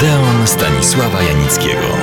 Odeon Stanisława Janickiego.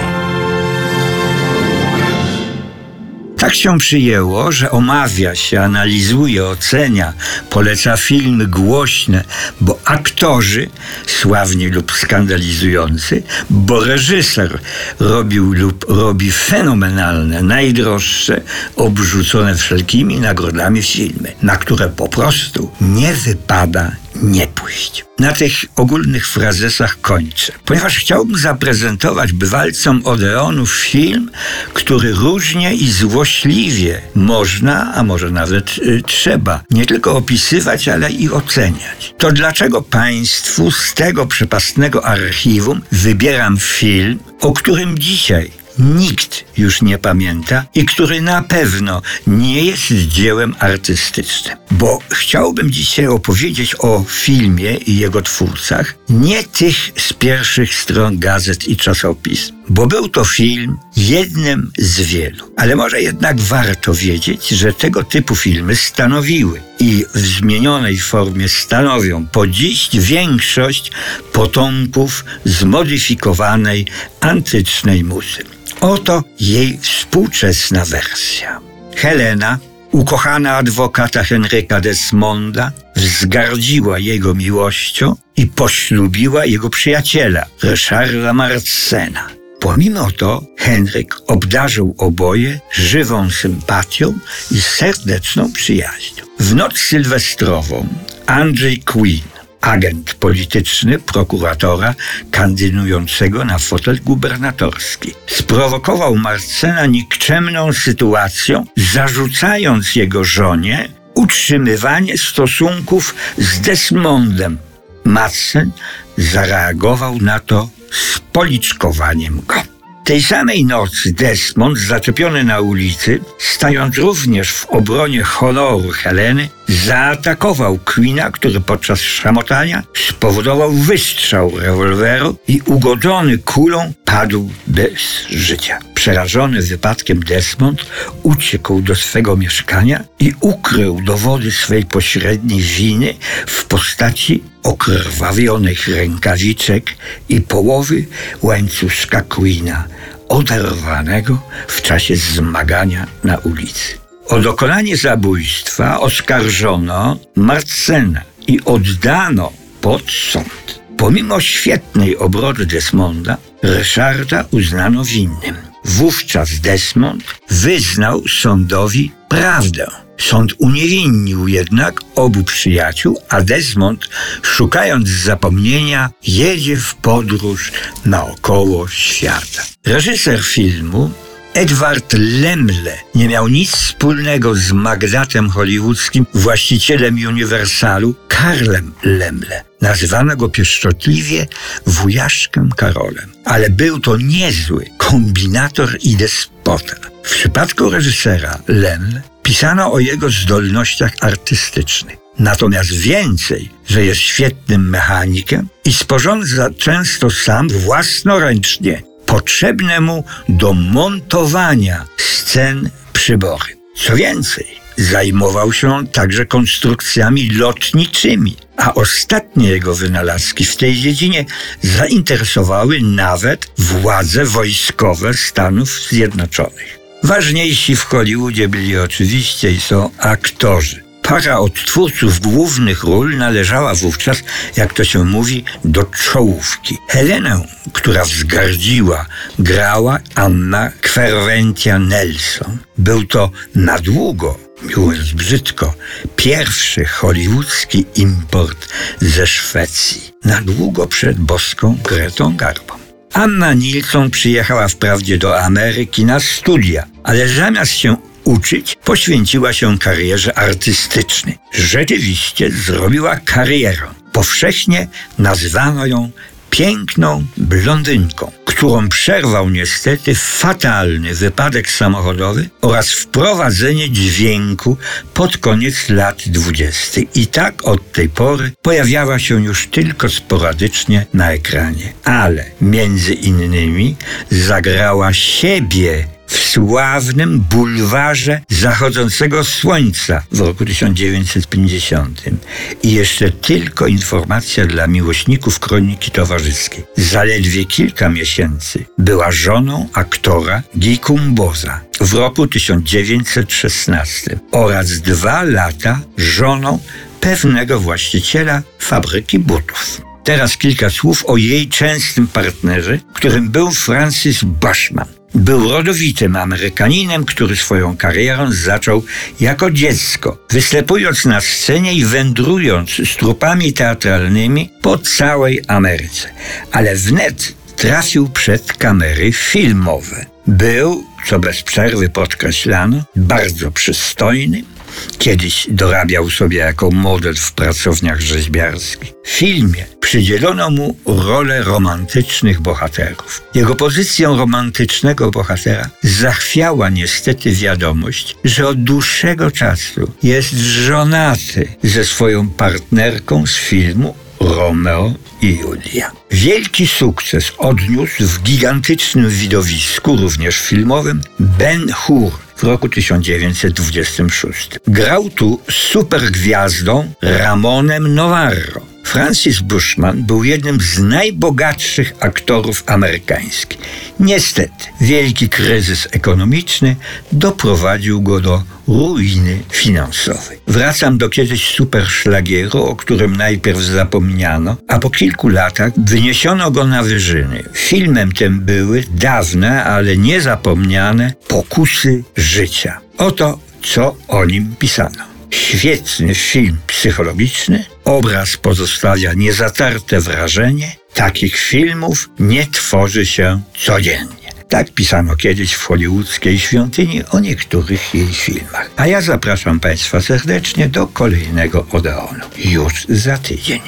Tak się przyjęło, że omawia się, analizuje, ocenia, poleca filmy głośne, bo aktorzy, sławni lub skandalizujący, bo reżyser robił lub robi fenomenalne, najdroższe, obrzucone wszelkimi nagrodami filmy, na które po prostu nie wypada nie pójść. Na tych ogólnych frazesach kończę, ponieważ chciałbym zaprezentować bywalcom Odeonu film, który różnie i złośliwie można, a może nawet y, trzeba, nie tylko opisywać, ale i oceniać. To dlaczego Państwu z tego przepastnego archiwum wybieram film, o którym dzisiaj nikt już nie pamięta i który na pewno nie jest dziełem artystycznym. Bo chciałbym dzisiaj opowiedzieć o filmie i jego twórcach, nie tych z pierwszych stron gazet i czasopism, bo był to film jednym z wielu. Ale może jednak warto wiedzieć, że tego typu filmy stanowiły i w zmienionej formie stanowią po dziś większość potomków zmodyfikowanej antycznej muzy. Oto jej współczesna wersja. Helena, ukochana adwokata Henryka Desmonda, wzgardziła jego miłością i poślubiła jego przyjaciela, Ryszarda Marcena. Pomimo to Henryk obdarzył oboje żywą sympatią i serdeczną przyjaźnią. W noc sylwestrową Andrzej Quinn agent polityczny prokuratora kandydującego na fotel gubernatorski. Sprowokował Marcena nikczemną sytuacją, zarzucając jego żonie utrzymywanie stosunków z Desmondem. Marcen zareagował na to z policzkowaniem go. Tej samej nocy Desmond, zaczepiony na ulicy, stając również w obronie honoru Heleny, zaatakował Queena, który podczas szamotania spowodował wystrzał rewolweru i ugodzony kulą padł bez życia. Przerażony wypadkiem Desmond uciekł do swego mieszkania i ukrył dowody swej pośredniej winy w postaci okrwawionych rękawiczek i połowy łańcuszka Queena, oderwanego w czasie zmagania na ulicy. O dokonanie zabójstwa oskarżono Marcena i oddano pod sąd. Pomimo świetnej obrody Desmonda, Ryszarda uznano winnym. Wówczas Desmond wyznał sądowi prawdę. Sąd uniewinnił jednak obu przyjaciół, a Desmond, szukając zapomnienia, jedzie w podróż naokoło świata. Reżyser filmu Edward Lemle nie miał nic wspólnego z magnatem hollywoodzkim, właścicielem Uniwersalu, Karlem Lemle. Nazywano go pieszczotliwie wujaszkiem Karolem. Ale był to niezły kombinator i despota. W przypadku reżysera Lemle pisano o jego zdolnościach artystycznych. Natomiast więcej, że jest świetnym mechanikiem i sporządza często sam własnoręcznie potrzebne mu do montowania scen przybory. Co więcej, zajmował się także konstrukcjami lotniczymi, a ostatnie jego wynalazki w tej dziedzinie zainteresowały nawet władze wojskowe Stanów Zjednoczonych. Ważniejsi w Hollywoodzie byli oczywiście i są aktorzy. Para odtwórców głównych ról należała wówczas, jak to się mówi, do czołówki. Helenę, która wzgardziła, grała Anna Kwerwentia Nelson. Był to na długo, mówiąc brzydko, pierwszy hollywoodzki import ze Szwecji. Na długo przed boską Gretą Garbą. Anna Nilsson przyjechała wprawdzie do Ameryki na studia, ale zamiast się uczyć, poświęciła się karierze artystycznej. Rzeczywiście zrobiła karierę. Powszechnie nazywano ją piękną blondynką, którą przerwał niestety fatalny wypadek samochodowy oraz wprowadzenie dźwięku pod koniec lat dwudziestych. I tak od tej pory pojawiała się już tylko sporadycznie na ekranie. Ale między innymi zagrała siebie w sławnym bulwarze zachodzącego słońca w roku 1950. I jeszcze tylko informacja dla miłośników kroniki towarzyskiej. Zaledwie kilka miesięcy była żoną aktora Guy Kumboza w roku 1916 oraz dwa lata żoną pewnego właściciela fabryki butów. Teraz kilka słów o jej częstym partnerze, którym był Francis Bashman. Był rodowitym Amerykaninem, który swoją karierę zaczął jako dziecko, występując na scenie i wędrując z trupami teatralnymi po całej Ameryce. Ale wnet trafił przed kamery filmowe. Był, co bez przerwy podkreślano, bardzo przystojny, Kiedyś dorabiał sobie jako model w pracowniach rzeźbiarskich. W filmie przydzielono mu rolę romantycznych bohaterów. Jego pozycją romantycznego bohatera zachwiała niestety wiadomość, że od dłuższego czasu jest żonaty ze swoją partnerką z filmu Romeo i Julia. Wielki sukces odniósł w gigantycznym widowisku, również filmowym, Ben Hur w roku 1926. Grał tu supergwiazdą Ramonem Novarro. Francis Bushman był jednym z najbogatszych aktorów amerykańskich. Niestety, wielki kryzys ekonomiczny doprowadził go do ruiny finansowej. Wracam do kiedyś superszlagieru, o którym najpierw zapomniano, a po kilku latach wyniesiono go na wyżyny. Filmem tym były dawne, ale niezapomniane pokusy życia. Oto co o nim pisano. Świetny film psychologiczny, obraz pozostawia niezatarte wrażenie. Takich filmów nie tworzy się codziennie. Tak pisano kiedyś w hollywoodzkiej świątyni o niektórych jej filmach. A ja zapraszam Państwa serdecznie do kolejnego Odeonu. Już za tydzień.